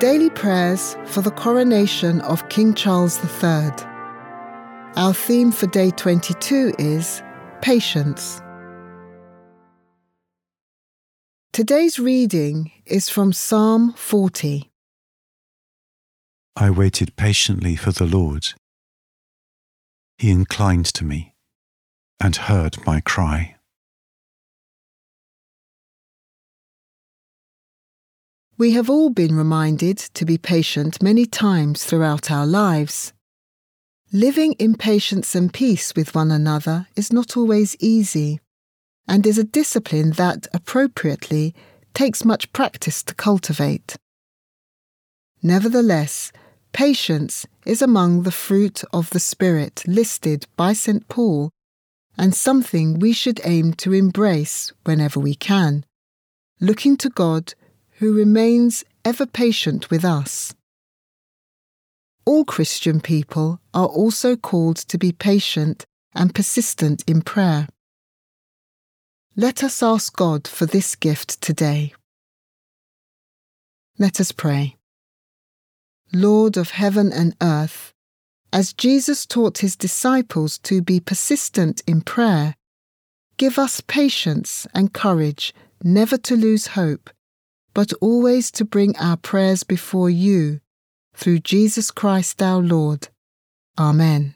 Daily prayers for the coronation of King Charles III. Our theme for day 22 is Patience. Today's reading is from Psalm 40. I waited patiently for the Lord. He inclined to me and heard my cry. We have all been reminded to be patient many times throughout our lives. Living in patience and peace with one another is not always easy, and is a discipline that, appropriately, takes much practice to cultivate. Nevertheless, patience is among the fruit of the Spirit listed by St. Paul, and something we should aim to embrace whenever we can, looking to God who remains ever patient with us. All Christian people are also called to be patient and persistent in prayer. Let us ask God for this gift today. Let us pray. Lord of heaven and earth, as Jesus taught his disciples to be persistent in prayer, give us patience and courage never to lose hope but always to bring our prayers before you, through Jesus Christ our Lord. Amen.